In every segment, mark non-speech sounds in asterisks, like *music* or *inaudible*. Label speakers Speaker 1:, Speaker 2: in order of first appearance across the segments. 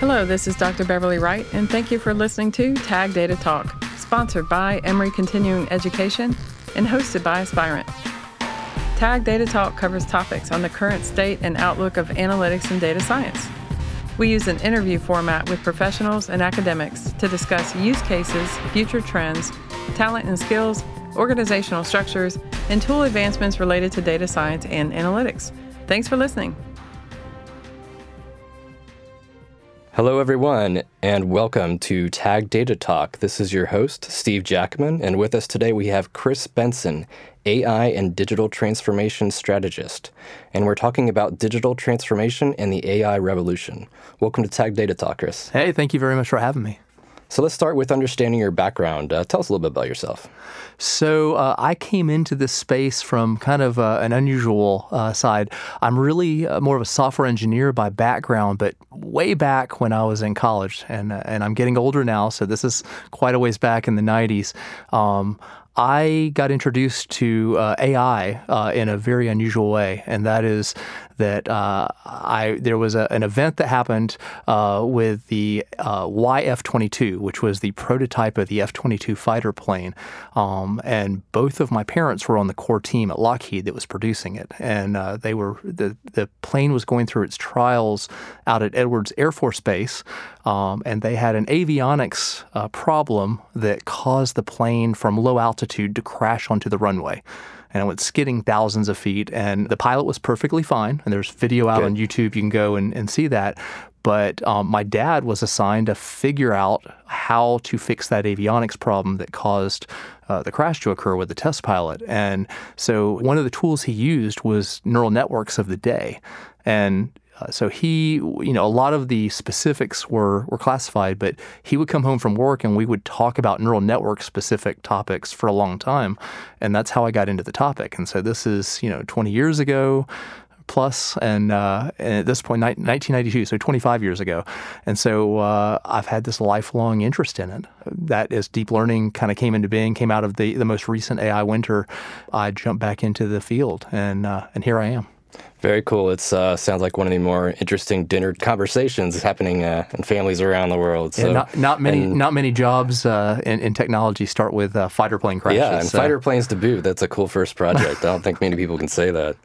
Speaker 1: Hello, this is Dr. Beverly Wright, and thank you for listening to Tag Data Talk, sponsored by Emory Continuing Education and hosted by Aspirent. Tag Data Talk covers topics on the current state and outlook of analytics and data science. We use an interview format with professionals and academics to discuss use cases, future trends, talent and skills, organizational structures, and tool advancements related to data science and analytics. Thanks for listening.
Speaker 2: Hello, everyone, and welcome to Tag Data Talk. This is your host, Steve Jackman, and with us today we have Chris Benson, AI and digital transformation strategist. And we're talking about digital transformation and the AI revolution. Welcome to Tag Data Talk, Chris.
Speaker 3: Hey, thank you very much for having me.
Speaker 2: So let's start with understanding your background. Uh, tell us a little bit about yourself.
Speaker 3: So uh, I came into this space from kind of uh, an unusual uh, side. I'm really uh, more of a software engineer by background, but way back when I was in college, and uh, and I'm getting older now, so this is quite a ways back in the 90s. Um, I got introduced to uh, AI uh, in a very unusual way, and that is that uh, I there was a, an event that happened uh, with the uh, YF-22, which was the prototype of the F-22 fighter plane, um, and both of my parents were on the core team at Lockheed that was producing it, and uh, they were the the plane was going through its trials out at Edwards Air Force Base, um, and they had an avionics uh, problem that caused the plane from low altitude to crash onto the runway and it went skidding thousands of feet. And the pilot was perfectly fine. And there's video out Good. on YouTube. You can go and, and see that. But um, my dad was assigned to figure out how to fix that avionics problem that caused uh, the crash to occur with the test pilot. And so one of the tools he used was neural networks of the day. And uh, so he, you know, a lot of the specifics were were classified, but he would come home from work and we would talk about neural network specific topics for a long time, and that's how I got into the topic. And so this is, you know, 20 years ago plus, and, uh, and at this point, 1992, so 25 years ago. And so uh, I've had this lifelong interest in it. That as deep learning kind of came into being, came out of the, the most recent AI winter, I jumped back into the field, and uh, and here I am.
Speaker 2: Very cool. It uh, sounds like one of the more interesting dinner conversations happening uh, in families around the world.
Speaker 3: So, yeah, not, not many, and, not many jobs uh, in, in, technology start with uh, fighter plane crashes.
Speaker 2: Yeah, and so. fighter planes to boot. That's a cool first project. I don't think many people can say that.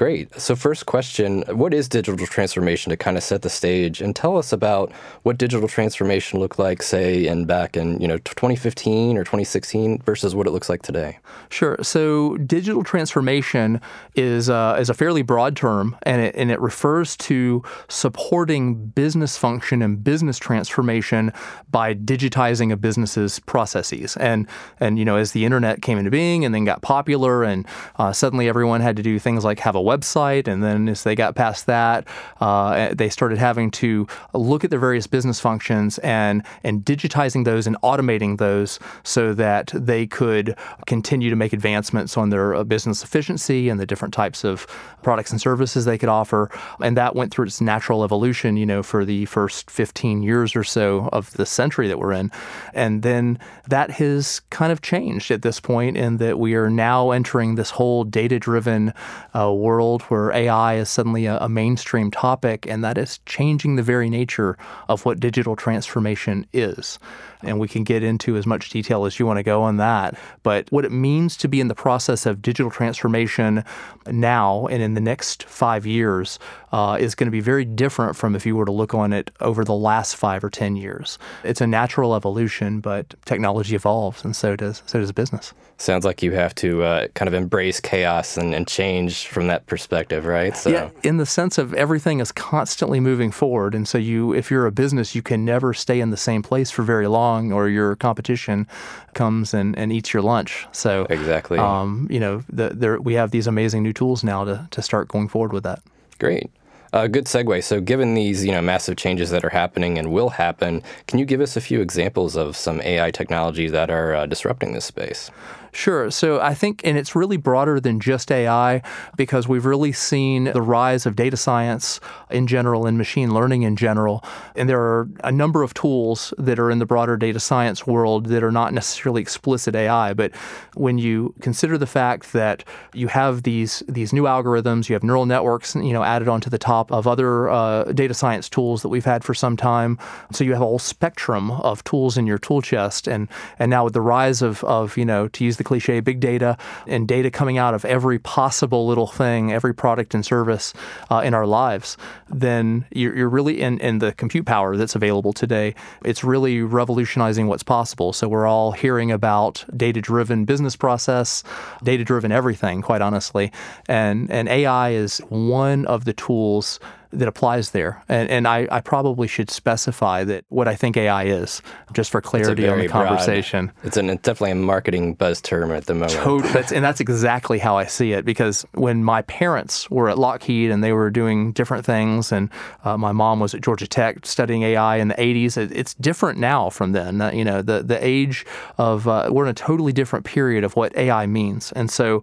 Speaker 2: Great. So, first question What is digital transformation to kind of set the stage? And tell us about what digital transformation looked like, say, in back in you know 2015 or 2016 versus what it looks like today.
Speaker 3: Sure. So, digital transformation is, uh, is a fairly broad term, and it, and it refers to supporting business function and business transformation by digitizing a business's processes. And, and you know, as the internet came into being and then got popular, and uh, suddenly everyone had to do things like have a website, and then as they got past that, uh, they started having to look at their various business functions and and digitizing those and automating those so that they could continue to make advancements on their uh, business efficiency and the different types of products and services they could offer. And that went through its natural evolution, you know, for the first 15 years or so of the century that we're in. And then that has kind of changed at this point in that we are now entering this whole data driven uh, world world where AI is suddenly a, a, mainstream topic, and that is changing the very nature of what digital transformation is. And we can get into as much detail as you want to go on that. But what it means to be in the process of digital transformation now and in the next five years uh, is going to be very different from if you were to look on it over the last five or 10 years. It's a natural evolution, but technology evolves, and so does, so does business.
Speaker 2: Sounds like you have to uh, kind of embrace chaos and, and change from that perspective, right?
Speaker 3: So. Yeah, in the sense of everything is constantly moving forward, and so you, if you're a business, you can never stay in the same place for very long, or your competition comes and, and eats your lunch. So
Speaker 2: exactly, um,
Speaker 3: you know, the, there, we have these amazing new tools now to to start going forward with that.
Speaker 2: Great. Uh, good segue. So, given these you know massive changes that are happening and will happen, can you give us a few examples of some AI technologies that are uh, disrupting this space?
Speaker 3: Sure. So I think, and it's really broader than just AI because we've really seen the rise of data science in general and machine learning in general. And there are a number of tools that are in the broader data science world that are not necessarily explicit AI. But when you consider the fact that you have these these new algorithms, you have neural networks, you know, added onto the top of other uh, data science tools that we've had for some time. So you have a whole spectrum of tools in your tool chest, and and now with the rise of of you know to use the cliche big data and data coming out of every possible little thing, every product and service uh, in our lives, then you're, you're really in in the compute power that's available today. It's really revolutionizing what's possible. So we're all hearing about data driven business process, data driven everything, quite honestly, and and AI is one of the tools that applies there. And, and I, I, probably should specify that what I think AI is, just for clarity on the conversation.
Speaker 2: Broad, it's, an, it's definitely a marketing buzz term at the moment.
Speaker 3: Totally, that's, and that's exactly how I see it. Because when my parents were at Lockheed and they were doing different things, and uh, my mom was at Georgia Tech studying AI in the 80s, it, it's different now from then. Uh, you know, the the age of uh, we're in a totally different period of what AI means, and so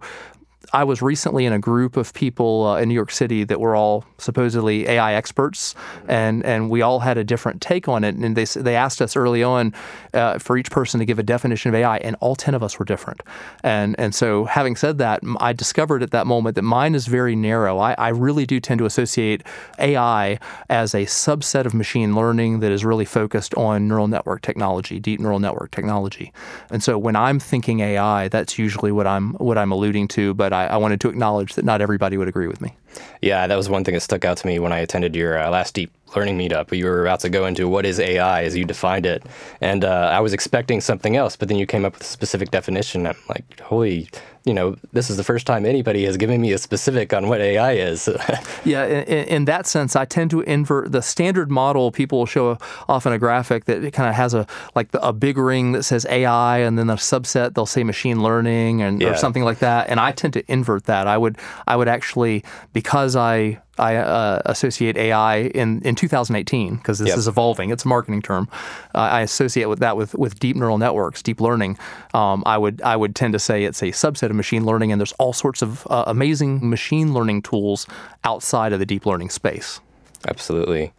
Speaker 3: I was recently in a group of people uh, in New York City that were all supposedly AI experts, and and we all had a different take on it. And they they asked us early on uh, for each person to give a definition of AI, and all ten of us were different. And and so having said that, I discovered at that moment that mine is very narrow. I, I really do tend to associate AI as a subset of machine learning that is really focused on neural network technology, deep neural network technology. And so when I'm thinking AI, that's usually what I'm what I'm alluding to. But I, I, wanted to acknowledge that not everybody would agree with me.
Speaker 2: Yeah, that was one thing that stuck out to me when I attended your uh, last deep learning meetup. You were about to go into what is AI as you defined it, and uh, I was expecting something else, but then you came up with a specific definition. I'm like, holy, you know, this is the first time anybody has given me a specific on what AI is. *laughs*
Speaker 3: yeah, in, in, that sense, I tend to invert the standard model. People will show often a graphic that it kind of has a like the, a big ring that says AI, and then a subset they'll say machine learning and yeah. or something like that. And I tend to invert that. I would I would actually because I I uh, associate AI in, in 2018 because this yep. is evolving. It's a marketing term. Uh, I associate with that with, with deep neural networks, deep learning. Um, I would I would tend to say it's a subset of machine learning, and there's all sorts of uh, amazing machine learning tools outside of the deep learning space.
Speaker 2: Absolutely.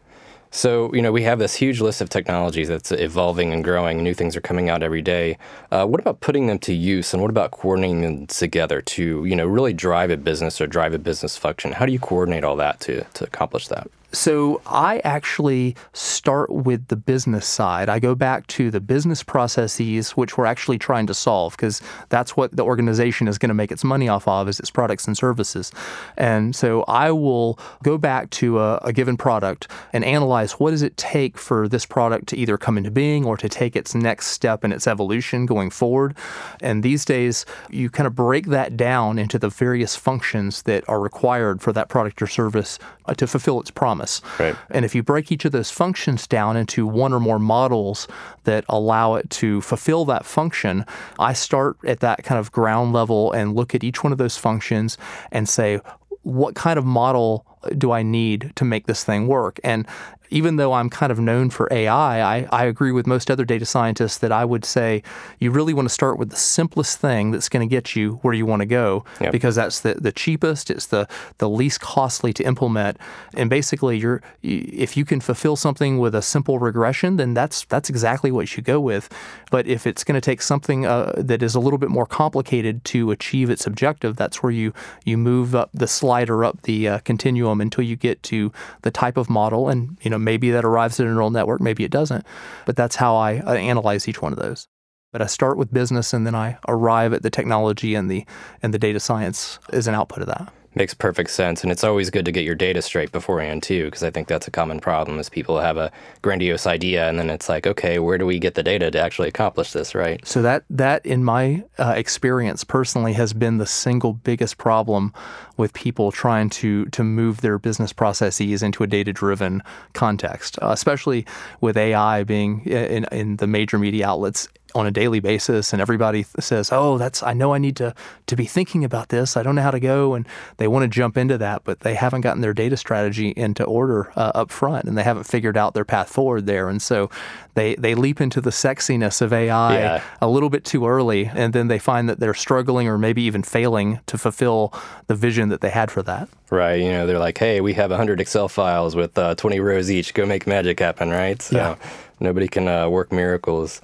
Speaker 2: So, you know, we have this huge list of technologies that's evolving and growing. New things are coming out every day. Uh, what about putting them to use and what about coordinating them together to, you know, really drive a business or drive a business function? How do you coordinate all that to, to accomplish that?
Speaker 3: So I actually start with the business side. I go back to the business processes which we're actually trying to solve because that's what the organization is going to make its money off of is its products and services. And so I will go back to a, a given product and analyze what does it take for this product to either come into being or to take its next step in its evolution going forward. And these days you kind of break that down into the various functions that are required for that product or service uh, to fulfill its promise promise.
Speaker 2: Right.
Speaker 3: And if you break each of those functions down into one or more models that allow it to fulfill that function, I start at that kind of ground level and look at each one of those functions and say, what kind of model do I need to make this thing work? And even though I'm kind of known for AI, I, I agree with most other data scientists that I would say you really want to start with the simplest thing that's going to get you where you want to go yep. because that's the, the cheapest, it's the, the least costly to implement. And basically, you're if you can fulfill something with a simple regression, then that's that's exactly what you should go with. But if it's going to take something uh, that is a little bit more complicated to achieve its objective, that's where you you move up the slider up the uh, continuum until you get to the type of model and you know maybe that arrives at a neural network, maybe it doesn't. But that's how I, analyze each one of those. But I start with business and then I arrive at the technology and the and the data science as an output of that.
Speaker 2: Makes perfect sense. And it's always good to get your data straight beforehand, too, because I think that's a common problem is people have a grandiose idea and then it's like, okay, where do we get the data to actually accomplish this, right?
Speaker 3: So that, that in my uh, experience personally has been the single biggest problem with people trying to, to move their business processes into a data-driven context, uh, especially with AI being in, in the major media outlets on a daily basis and everybody says oh that's i know i need to to be thinking about this. I don't know how to go and they want to jump into that but they haven't gotten their data strategy into order uh, up front and they haven't figured out their path forward there and so they they leap into the sexiness of ai yeah. a little bit too early and then they find that they're struggling or maybe even failing to fulfill the vision that they had for that.
Speaker 2: Right you know they're like hey we have 100 excel files with uh, 20 rows each. Go make magic happen right? So yeah. nobody can uh, work miracles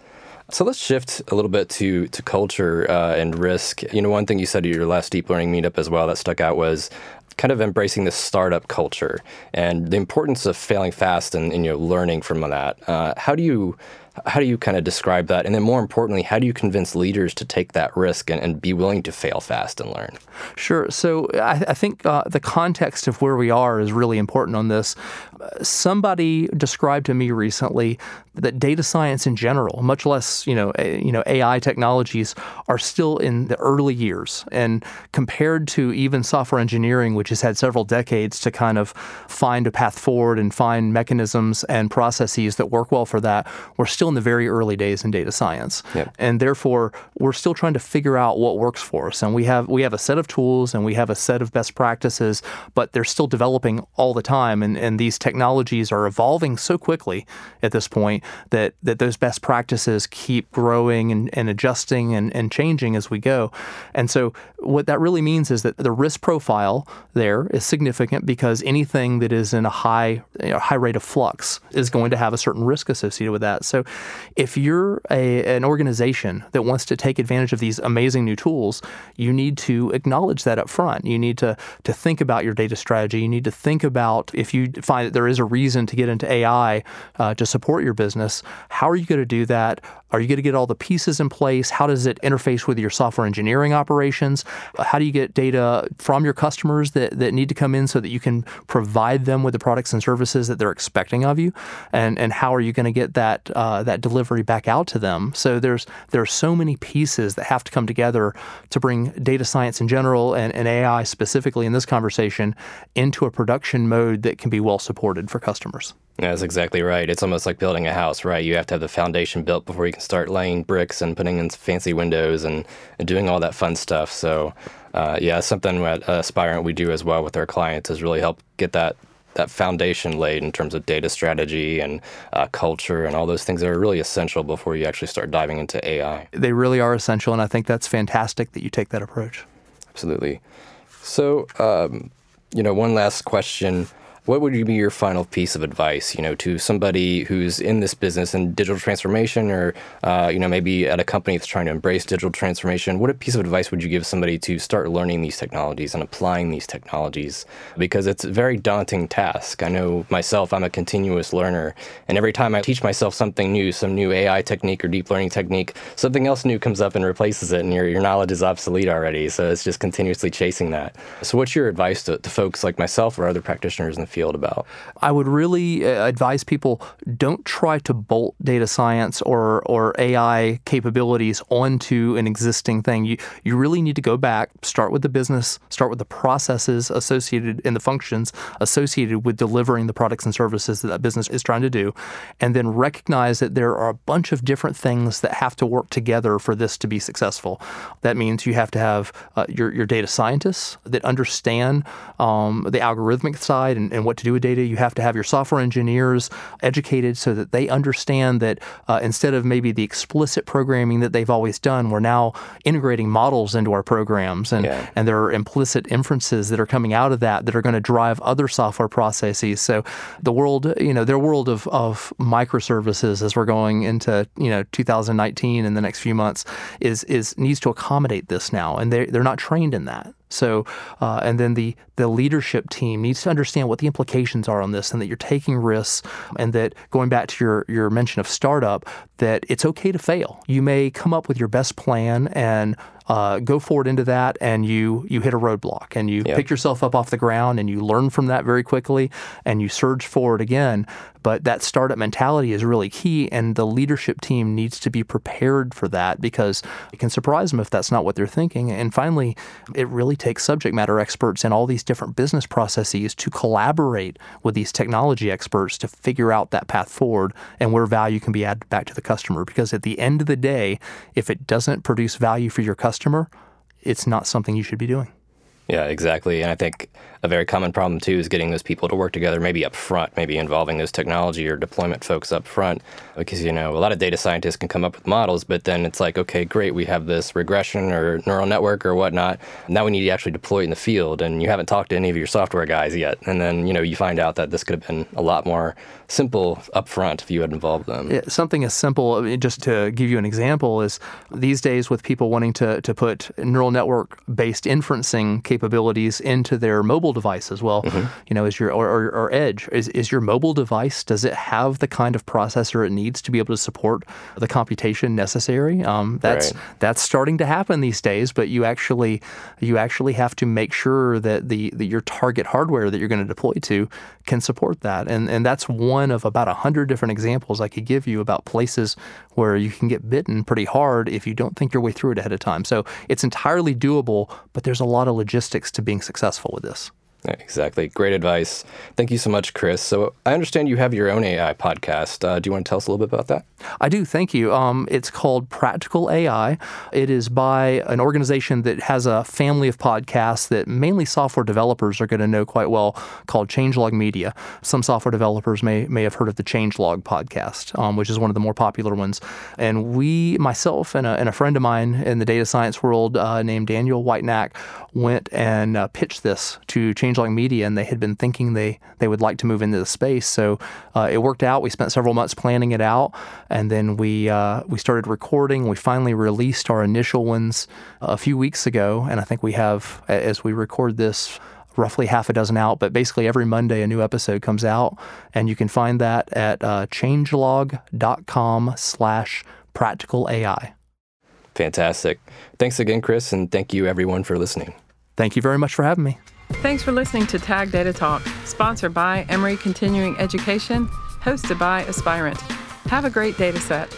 Speaker 2: so let's shift a little bit to to culture uh, and risk. You know, one thing you said at your last deep learning meetup as well that stuck out was kind of embracing this startup culture and the importance of failing fast and, and you know learning from that. Uh, how do you how do you kind of describe that? And then more importantly, how do you convince leaders to take that risk and, and be willing to fail fast and learn?
Speaker 3: Sure. So I, I think uh, the context of where we are is really important on this. Somebody described to me recently that data science in general, much less you know a, you know AI technologies, are still in the early years. And compared to even software engineering, which has had several decades to kind of find a path forward and find mechanisms and processes that work well for that, we're still in the very early days in data science. Yep. And therefore, we're still trying to figure out what works for us. And we have we have a set of tools and we have a set of best practices, but they're still developing all the time. And, and these technologies are evolving so quickly at this point that, that those best practices keep growing and, and adjusting and, and changing as we go. And so what that really means is that the risk profile there is significant because anything that is in a high you know, high rate of flux is going to have a certain risk associated with that. So if you're a, an organization that wants to take advantage of these amazing new tools, you need to acknowledge that up front. You need to to think about your data strategy. You need to think about if you find that there is a reason to get into AI uh, to support your business, how are you going to do that? Are you going to get all the pieces in place? How does it interface with your software engineering operations? How do you get data from your customers that, that need to come in so that you can provide them with the products and services that they're expecting of you? And, and how are you going to get that, uh, that delivery back out to them? So there's, there are so many pieces that have to come together to bring data science in general and, and AI specifically in this conversation into a production mode that can be well supported for customers.
Speaker 2: That's exactly right. It's almost like building a house, right? You have to have the foundation built before you can start laying bricks and putting in fancy windows and, and doing all that fun stuff. So, uh, yeah, something at Aspirent we do as well with our clients is really help get that that foundation laid in terms of data strategy and uh, culture and all those things that are really essential before you actually start diving into AI.
Speaker 3: They really are essential, and I think that's fantastic that you take that approach.
Speaker 2: Absolutely. So, um, you know, one last question what would be your final piece of advice, you know, to somebody who's in this business in digital transformation, or uh, you know, maybe at a company that's trying to embrace digital transformation? What a piece of advice would you give somebody to start learning these technologies and applying these technologies? Because it's a very daunting task. I know myself; I'm a continuous learner, and every time I teach myself something new, some new AI technique or deep learning technique, something else new comes up and replaces it, and your your knowledge is obsolete already. So it's just continuously chasing that. So, what's your advice to, to folks like myself or other practitioners in the field about?
Speaker 3: I would really uh, advise people don't try to bolt data science or or AI capabilities onto an existing thing. You you really need to go back, start with the business, start with the processes associated and the functions associated with delivering the products and services that that business is trying to do, and then recognize that there are a bunch of different things that have to work together for this to be successful. That means you have to have uh, your your data scientists that understand um, the algorithmic side and, and what to do with data. You have to have your software engineers educated so that they understand that uh, instead of maybe the explicit programming that they've always done, we're now integrating models into our programs, and yeah. and there are implicit inferences that are coming out of that that are going to drive other software processes. So the world, you know, their world of of microservices as we're going into you know 2019 in the next few months is is needs to accommodate this now, and they they're not trained in that. So, uh, and then the the leadership team needs to understand what the implications are on this, and that you're taking risks, and that going back to your your mention of startup, that it's okay to fail. You may come up with your best plan and uh, go forward into that and you you hit a roadblock and you yep. pick yourself up off the ground and you learn from that very quickly and you surge forward again. But that startup mentality is really key, and the leadership team needs to be prepared for that because it can surprise them if that's not what they're thinking. And finally, it really takes subject matter experts in all these different business processes to collaborate with these technology experts to figure out that path forward and where value can be added back to the customer. Because at the end of the day, if it doesn't produce value for your customer, it's not something you should be doing.
Speaker 2: Yeah, exactly. And I think a very common problem too is getting those people to work together, maybe up front, maybe involving those technology or deployment folks up front, because you know a lot of data scientists can come up with models, but then it's like, okay, great, we have this regression or neural network or whatnot. Now we need to actually deploy it in the field, and you haven't talked to any of your software guys yet, and then you know you find out that this could have been a lot more simple up front if you had involved them.
Speaker 3: Yeah, something as simple, just to give you an example, is these days with people wanting to to put neural network based inferencing capabilities capabilities into their mobile device as well. Mm-hmm. You know, is your or, or, or, Edge is is your mobile device? Does it have the kind of processor it needs to be able to support the computation necessary? Um, that's right. that's starting to happen these days. But you actually you actually have to make sure that the, the your target hardware that you're going to deploy to can support that. And and that's one of about a hundred different examples I could give you about places where you can get bitten pretty hard if you don't think your way through it ahead of time. So it's entirely doable, but there's a lot of logistics to being successful with this.
Speaker 2: Exactly. Great advice. Thank you so much, Chris. So I understand you have your own AI podcast. Uh, do you want to tell us a little bit about that?
Speaker 3: I do. Thank you. Um, it's called Practical AI. It is by an organization that has a family of podcasts that mainly software developers are going to know quite well called Changelog Media. Some software developers may, may have heard of the Changelog podcast, um, which is one of the more popular ones. And we, myself and a, and a friend of mine in the data science world uh, named Daniel Whitenack, went and uh, pitched this to Changelog Changelog Media, and they had been thinking they they would like to move into the space. So uh, it worked out. We spent several months planning it out, and then we uh, we started recording. We finally released our initial ones a few weeks ago, and I think we have as we record this roughly half a dozen out, but basically every Monday a new episode comes out, and you can find that at uh, changelog.com slash practical AI.
Speaker 2: Fantastic. Thanks again, Chris, and thank you everyone for listening.
Speaker 3: Thank you very much for having me.
Speaker 1: Thanks for listening to Tag Data Talk, sponsored by Emory Continuing Education, hosted by Aspirent. Have a great data set.